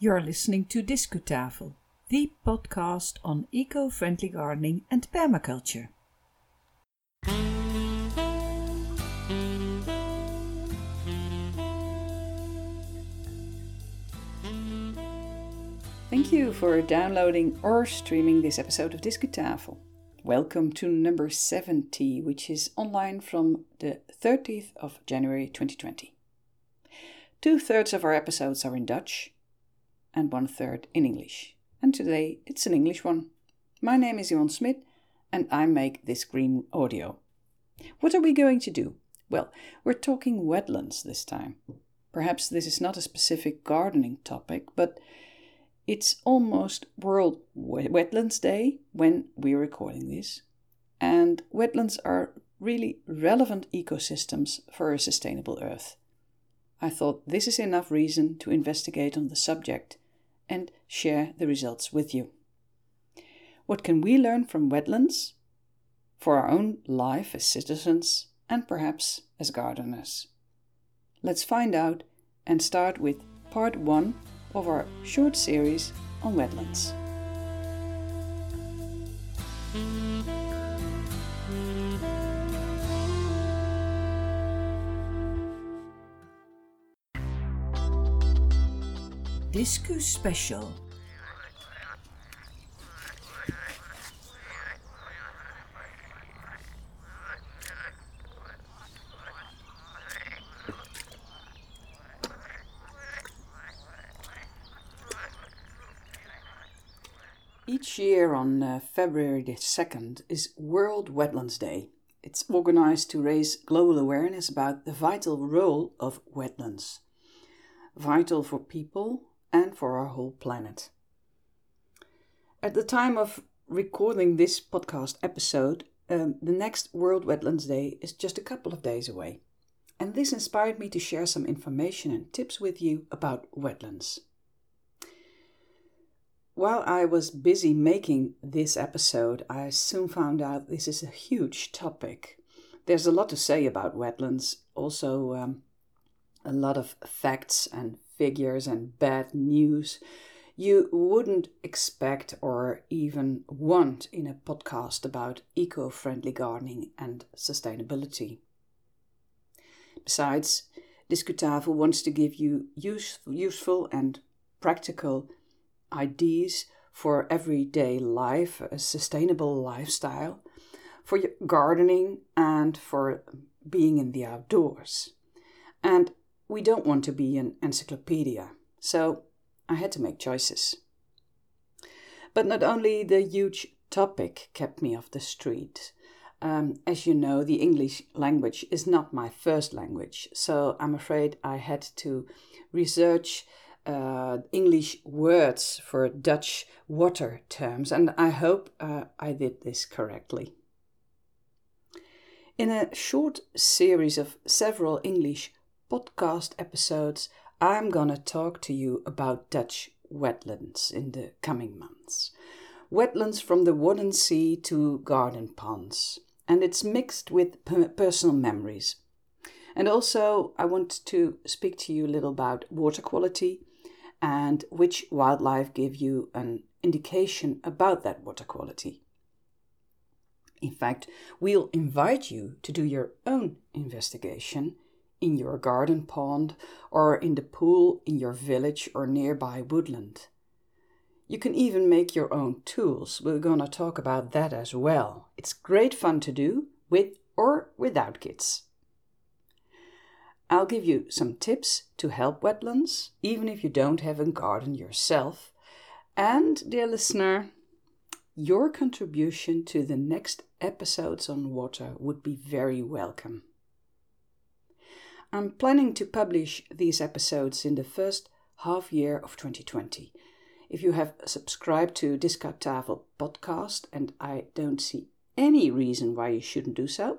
You're listening to Discutafel, the podcast on eco friendly gardening and permaculture. Thank you for downloading or streaming this episode of Discutafel. Welcome to number 70, which is online from the 30th of January 2020. Two thirds of our episodes are in Dutch and one third in English. And today it's an English one. My name is Johan Smit and I make this green audio. What are we going to do? Well, we're talking wetlands this time. Perhaps this is not a specific gardening topic, but it's almost World Wetlands Day when we're recording this, and wetlands are really relevant ecosystems for a sustainable Earth. I thought this is enough reason to investigate on the subject and share the results with you. What can we learn from wetlands for our own life as citizens and perhaps as gardeners? Let's find out and start with part 1 of our short series on wetlands. Discu Special Each year on uh, February the 2nd is World Wetlands Day. It's organized to raise global awareness about the vital role of wetlands. Vital for people and for our whole planet. At the time of recording this podcast episode, um, the next World Wetlands Day is just a couple of days away. And this inspired me to share some information and tips with you about wetlands. While I was busy making this episode, I soon found out this is a huge topic. There's a lot to say about wetlands, also, um, a lot of facts and figures and bad news you wouldn't expect or even want in a podcast about eco friendly gardening and sustainability. Besides, Discutafel wants to give you use, useful and practical ideas for everyday life, a sustainable lifestyle, for gardening, and for being in the outdoors. And we don't want to be an encyclopedia, so I had to make choices. But not only the huge topic kept me off the street. Um, as you know, the English language is not my first language, so I'm afraid I had to research uh, English words for Dutch water terms, and I hope uh, I did this correctly. In a short series of several English podcast episodes, I'm gonna talk to you about Dutch wetlands in the coming months. Wetlands from the Wadden Sea to garden ponds, and it's mixed with personal memories. And also, I want to speak to you a little about water quality and which wildlife give you an indication about that water quality. In fact, we'll invite you to do your own investigation in your garden pond or in the pool in your village or nearby woodland. You can even make your own tools. We're going to talk about that as well. It's great fun to do with or without kids. I'll give you some tips to help wetlands, even if you don't have a garden yourself. And, dear listener, your contribution to the next episodes on water would be very welcome. I'm planning to publish these episodes in the first half year of 2020. If you have subscribed to Discutafel podcast, and I don't see any reason why you shouldn't do so,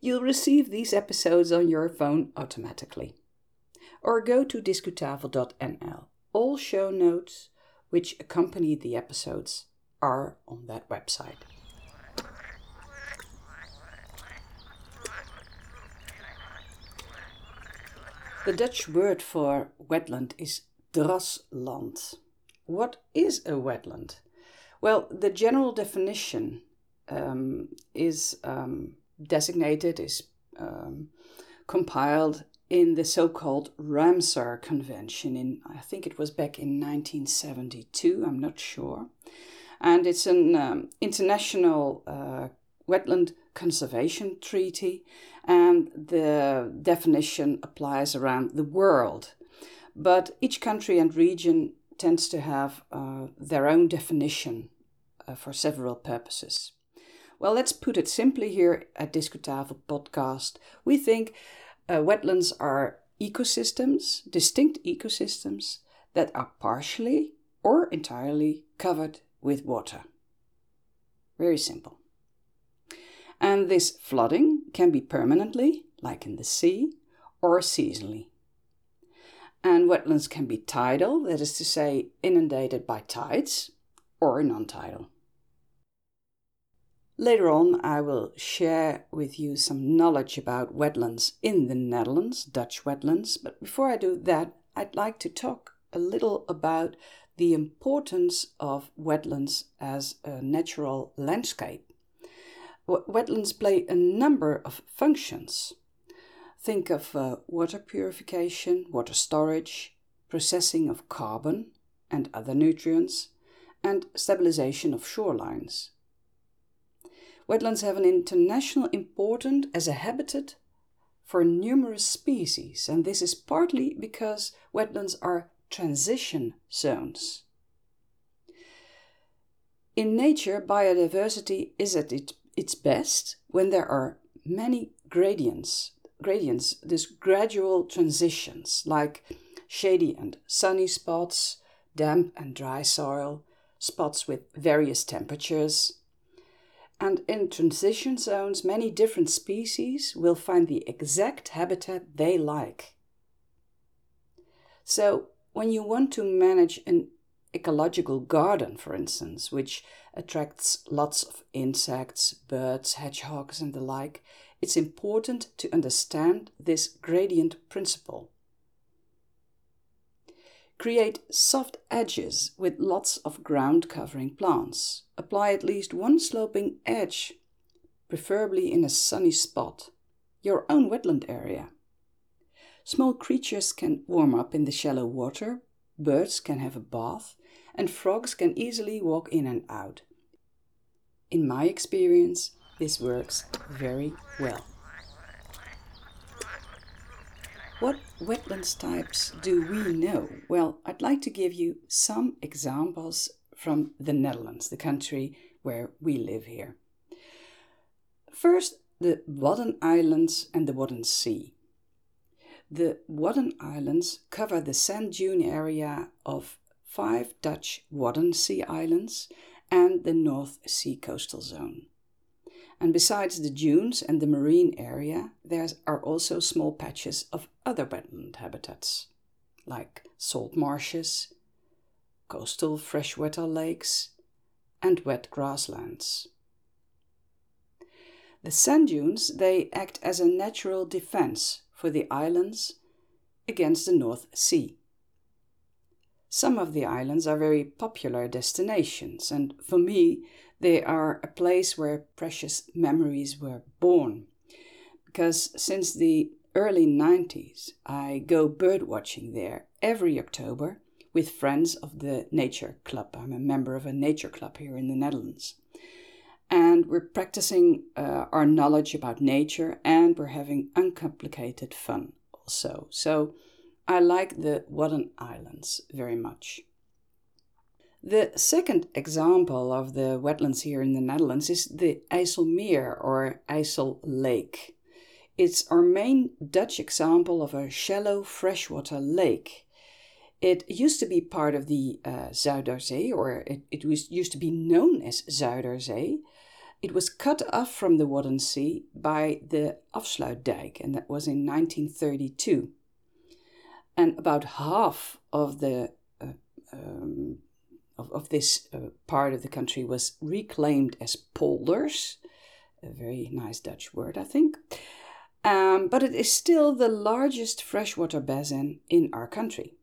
you'll receive these episodes on your phone automatically. Or go to discutafel.nl. All show notes which accompany the episodes are on that website. The Dutch word for wetland is Drasland. What is a wetland? Well, the general definition um, is um, designated, is um, compiled in the so called Ramsar Convention in, I think it was back in 1972, I'm not sure. And it's an um, international uh, wetland conservation treaty, and the definition applies around the world. But each country and region tends to have uh, their own definition uh, for several purposes. Well, let's put it simply here at Discutafel podcast. We think uh, wetlands are ecosystems, distinct ecosystems that are partially or entirely covered with water. Very simple. And this flooding can be permanently, like in the sea, or seasonally. And wetlands can be tidal, that is to say, inundated by tides, or non tidal. Later on, I will share with you some knowledge about wetlands in the Netherlands, Dutch wetlands. But before I do that, I'd like to talk a little about the importance of wetlands as a natural landscape. Wetlands play a number of functions. Think of uh, water purification, water storage, processing of carbon and other nutrients, and stabilization of shorelines. Wetlands have an international importance as a habitat for numerous species, and this is partly because wetlands are transition zones. In nature, biodiversity is at its best when there are many gradients, gradients, these gradual transitions like shady and sunny spots, damp and dry soil, spots with various temperatures, and in transition zones, many different species will find the exact habitat they like. So, when you want to manage an ecological garden, for instance, which attracts lots of insects, birds, hedgehogs, and the like, it's important to understand this gradient principle. Create soft edges with lots of ground covering plants. Apply at least one sloping edge, preferably in a sunny spot, your own wetland area. Small creatures can warm up in the shallow water, birds can have a bath, and frogs can easily walk in and out. In my experience, this works very well. What wetlands types do we know? Well, I'd like to give you some examples from the Netherlands, the country where we live here. First, the Wadden Islands and the Wadden Sea. The Wadden Islands cover the sand dune area of five Dutch Wadden Sea Islands and the North Sea coastal zone. And besides the dunes and the marine area, there are also small patches of other wetland habitats, like salt marshes, coastal freshwater lakes, and wet grasslands. The sand dunes, they act as a natural defense for the islands against the North Sea. Some of the islands are very popular destinations, and for me, they are a place where precious memories were born. Because since the early 90s, I go birdwatching there every October with friends of the Nature Club. I'm a member of a nature club here in the Netherlands. And we're practicing uh, our knowledge about nature and we're having uncomplicated fun also. So I like the Wadden Islands very much. The second example of the wetlands here in the Netherlands is the IJsselmeer or IJssel Lake. It's our main Dutch example of a shallow freshwater lake. It used to be part of the uh, Zuiderzee, or it, it was used to be known as Zuiderzee. It was cut off from the Wadden Sea by the Afsluitdijk, and that was in 1932. And about half of the uh, um, of, of this uh, part of the country was reclaimed as polders, a very nice Dutch word, I think. Um, but it is still the largest freshwater basin in our country.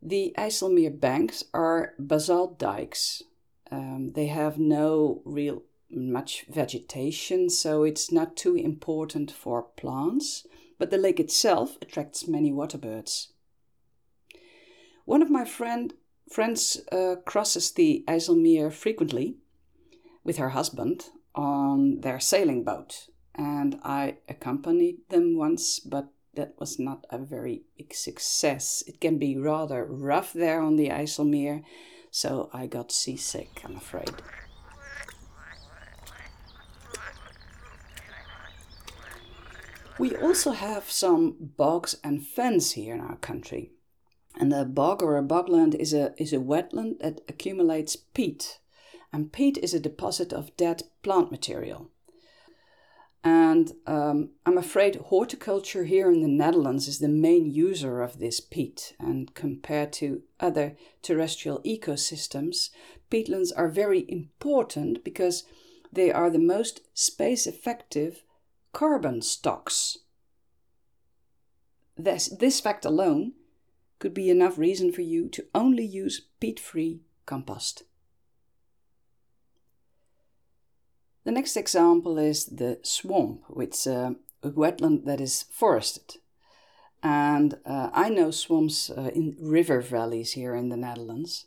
The IJsselmeer banks are basalt dikes. Um, they have no real much vegetation, so it's not too important for plants, but the lake itself attracts many water birds. One of my friend, friends uh, crosses the IJsselmeer frequently with her husband on their sailing boat, and I accompanied them once, but that was not a very big success. It can be rather rough there on the IJsselmeer, so I got seasick, I'm afraid. We also have some bogs and fens here in our country. And a bog or a bogland is a, is a wetland that accumulates peat. And peat is a deposit of dead plant material. And um, I'm afraid horticulture here in the Netherlands is the main user of this peat. And compared to other terrestrial ecosystems, peatlands are very important because they are the most space effective carbon stocks. This, this fact alone could be enough reason for you to only use peat free compost. The next example is the swamp, which uh, a wetland that is forested. And uh, I know swamps uh, in river valleys here in the Netherlands.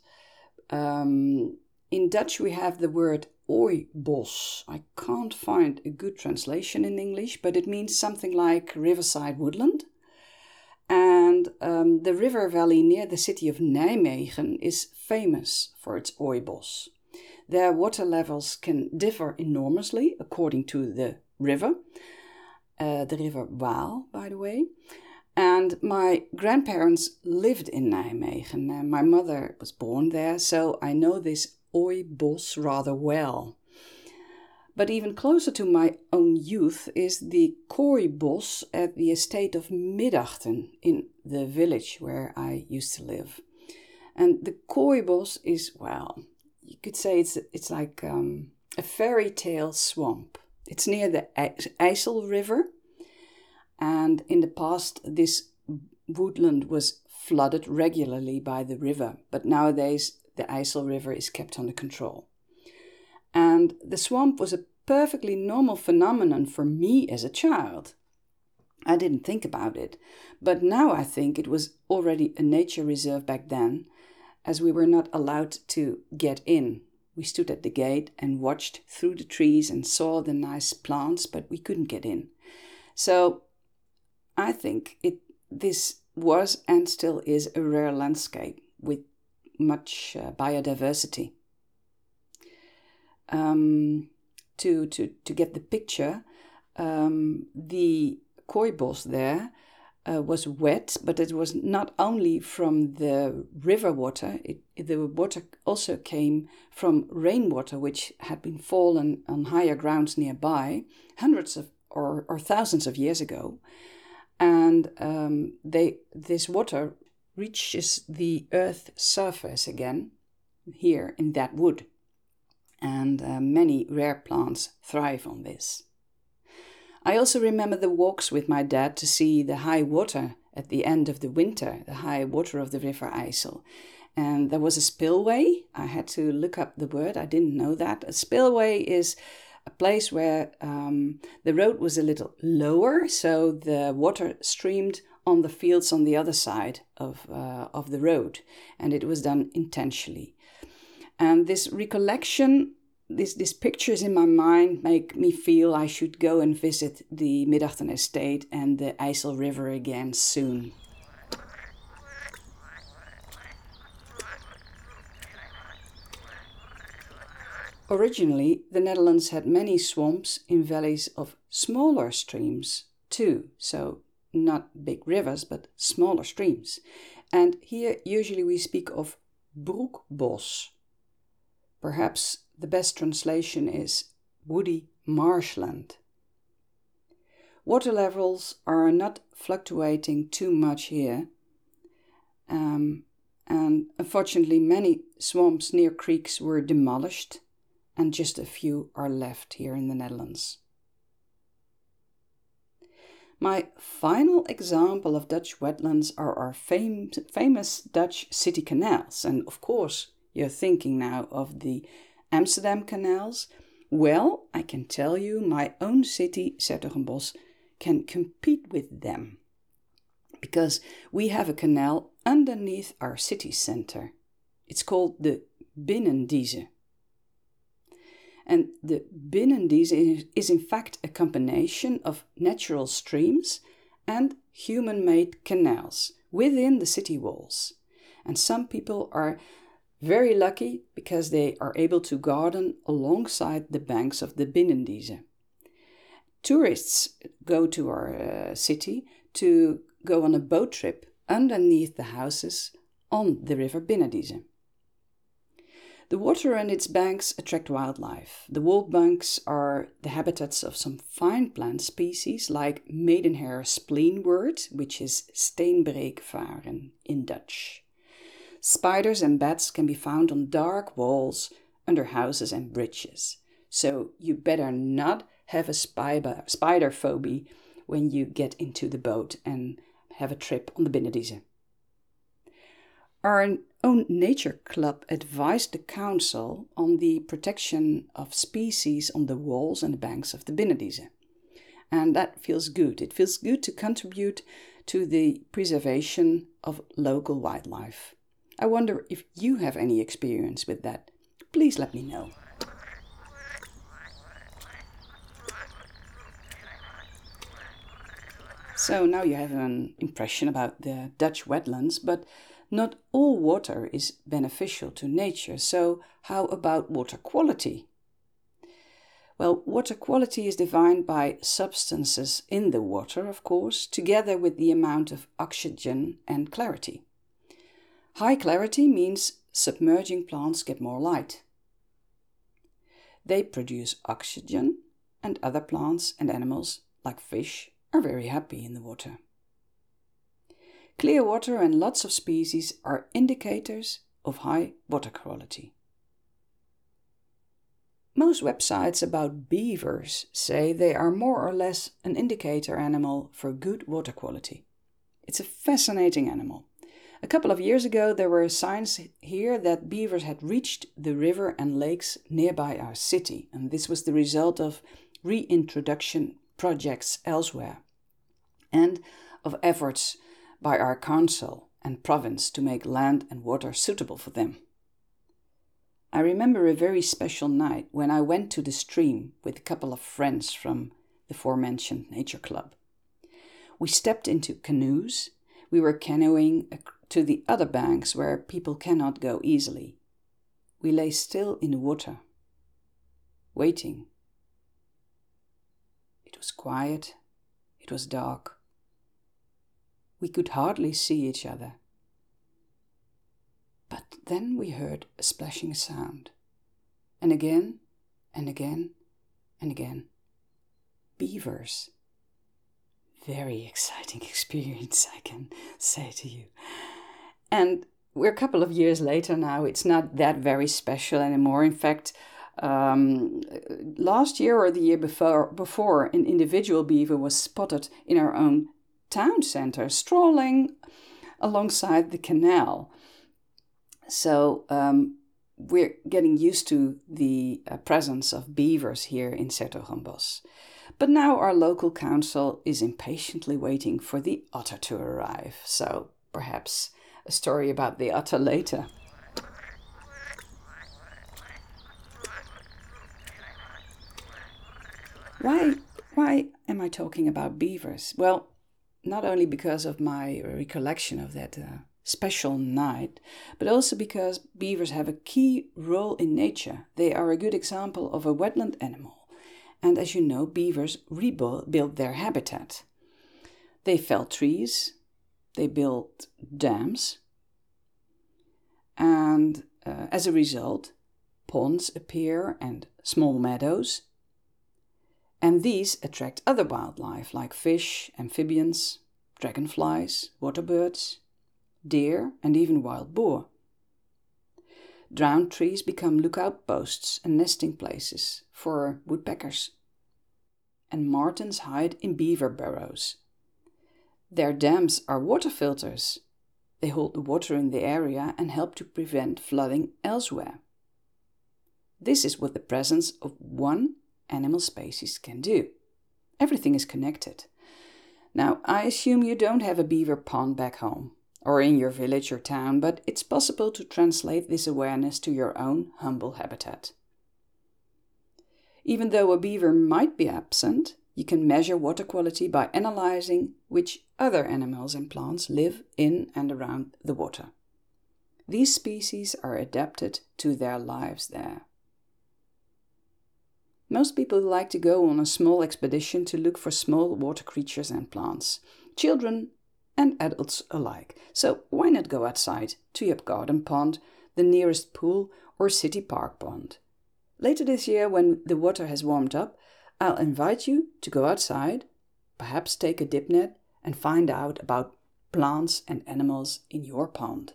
Um, in Dutch, we have the word ooibos. I can't find a good translation in English, but it means something like riverside woodland. And um, the river valley near the city of Nijmegen is famous for its ooibos. Their water levels can differ enormously according to the river, uh, the river Waal, by the way. And my grandparents lived in Nijmegen. And my mother was born there, so I know this ooibos rather well. But even closer to my own youth is the kooibos at the estate of Middachten in the village where I used to live. And the kooibos is, well, you could say it's it's like um, a fairy tale swamp. It's near the IJssel River, and in the past this woodland was flooded regularly by the river, but nowadays the IJssel River is kept under control. And the swamp was a perfectly normal phenomenon for me as a child. I didn't think about it, but now I think it was already a nature reserve back then, as we were not allowed to get in. We stood at the gate and watched through the trees and saw the nice plants, but we couldn't get in. So I think it this was and still is a rare landscape with much uh, biodiversity. Um, to, to, to get the picture, um, the kooibos there uh, was wet, but it was not only from the river water, it, the water also came from rainwater which had been fallen on higher grounds nearby hundreds of or, or thousands of years ago. And um, they, this water reaches the earth's surface again here in that wood. And uh, many rare plants thrive on this. I also remember the walks with my dad to see the high water at the end of the winter, the high water of the River IJssel. And there was a spillway. I had to look up the word, I didn't know that. A spillway is a place where um, the road was a little lower, so the water streamed on the fields on the other side of, uh, of the road, and it was done intentionally. And this recollection this, these pictures in my mind make me feel I should go and visit the Middachten estate and the IJssel River again soon. Originally, the Netherlands had many swamps in valleys of smaller streams too, so not big rivers but smaller streams. And here usually we speak of broekbos. Perhaps the best translation is woody marshland. Water levels are not fluctuating too much here, um, and unfortunately, many swamps near creeks were demolished, and just a few are left here in the Netherlands. My final example of Dutch wetlands are our fam- famous Dutch city canals. And of course, you're thinking now of the Amsterdam canals. Well, I can tell you, my own city, 's-Hertogenbosch, can compete with them. Because we have a canal underneath our city center. It's called the Binnendieze. And the Binnendieze is in fact a combination of natural streams and human made canals within the city walls. And some people are very lucky because they are able to garden alongside the banks of the Binnendieze. Tourists go to our uh, city to go on a boat trip underneath the houses on the river Binnendieze. The water and its banks attract wildlife. The wall banks are the habitats of some fine plant species like maidenhair spleenwort, which is steenbreekvaren in Dutch. Spiders and bats can be found on dark walls, under houses and bridges. So you better not have a spider, phobia when you get into the boat and have a trip on the Binnendieze. Our own nature club advised the council on the protection of species on the walls and the banks of the Binnendieze. And that feels good. It feels good to contribute to the preservation of local wildlife. I wonder if you have any experience with that. Please let me know. So now you have an impression about the Dutch wetlands, but not all water is beneficial to nature. So, how about water quality? Well, water quality is defined by substances in the water, of course, together with the amount of oxygen and clarity. High clarity means submerging plants get more light. They produce oxygen, and other plants and animals, like fish, are very happy in the water. Clear water and lots of species are indicators of high water quality. Most websites about beavers say they are more or less an indicator animal for good water quality. It's a fascinating animal. A couple of years ago, there were signs here that beavers had reached the river and lakes nearby our city, and this was the result of reintroduction projects elsewhere and of efforts by our council and province to make land and water suitable for them. I remember a very special night when I went to the stream with a couple of friends from the forementioned nature club. We stepped into canoes. We were canoeing to the other banks where people cannot go easily. We lay still in the water, waiting. It was quiet, it was dark. We could hardly see each other. But then we heard a splashing sound, and again, and again, and again. Beavers. Very exciting experience, I can say to you. And we're a couple of years later now. It's not that very special anymore. In fact, um, last year or the year before, before, an individual beaver was spotted in our own town center, strolling alongside the canal. So um, we're getting used to the uh, presence of beavers here in 's-Hertogenbosch. But now our local council is impatiently waiting for the otter to arrive. So perhaps a story about the otter later. Why, why am I talking about beavers? Well, not only because of my recollection of that uh, special night, but also because beavers have a key role in nature. They are a good example of a wetland animal. And as you know, beavers rebuild their habitat. They fell trees, they built dams, and uh, as a result, ponds appear and small meadows. And these attract other wildlife like fish, amphibians, dragonflies, water birds, deer, and even wild boar. Drowned trees become lookout posts and nesting places for woodpeckers. And martens hide in beaver burrows Their dams are water filters. They hold the water in the area and help to prevent flooding elsewhere. This is what the presence of one animal species can do. Everything is connected. Now, I assume you don't have a beaver pond back home or in your village or town, but it's possible to translate this awareness to your own humble habitat. Even though a beaver might be absent, you can measure water quality by analyzing which other animals and plants live in and around the water. These species are adapted to their lives there. Most people like to go on a small expedition to look for small water creatures and plants, children and adults alike. So why not go outside to your garden pond, the nearest pool, or city park pond? Later this year, when the water has warmed up, I'll invite you to go outside, perhaps take a dip net, and find out about plants and animals in your pond.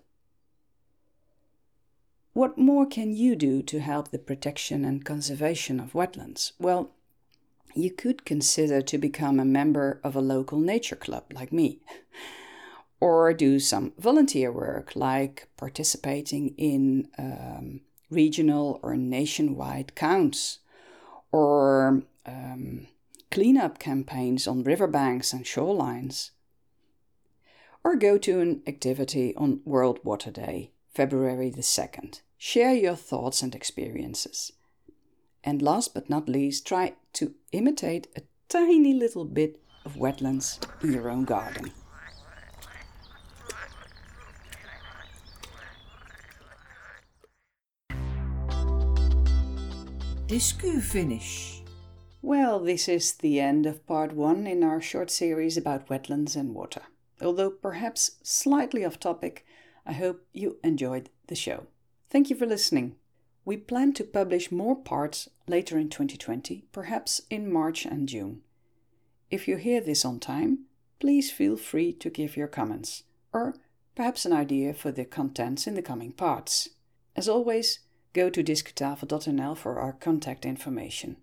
What more can you do to help the protection and conservation of wetlands? Well, you could consider to become a member of a local nature club like me, or do some volunteer work like participating in um, regional or nationwide counts, or um, cleanup campaigns on riverbanks and shorelines. Or go to an activity on World Water Day, February the 2nd. Share your thoughts and experiences. And last but not least, try to imitate a tiny little bit of wetlands in your own garden. Discu finish. Well, this is the end of part one in our short series about wetlands and water. Although perhaps slightly off topic, I hope you enjoyed the show. Thank you for listening. We plan to publish more parts later in 2020, perhaps in March and June. If you hear this on time, please feel free to give your comments or perhaps an idea for the contents in the coming parts. As always, go to discutafel.nl for our contact information.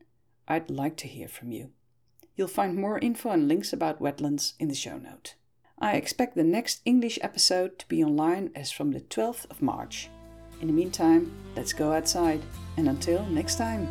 I'd like to hear from you. You'll find more info and links about wetlands in the show note. I expect the next English episode to be online as from the 12th of March. In the meantime, let's go outside, and until next time.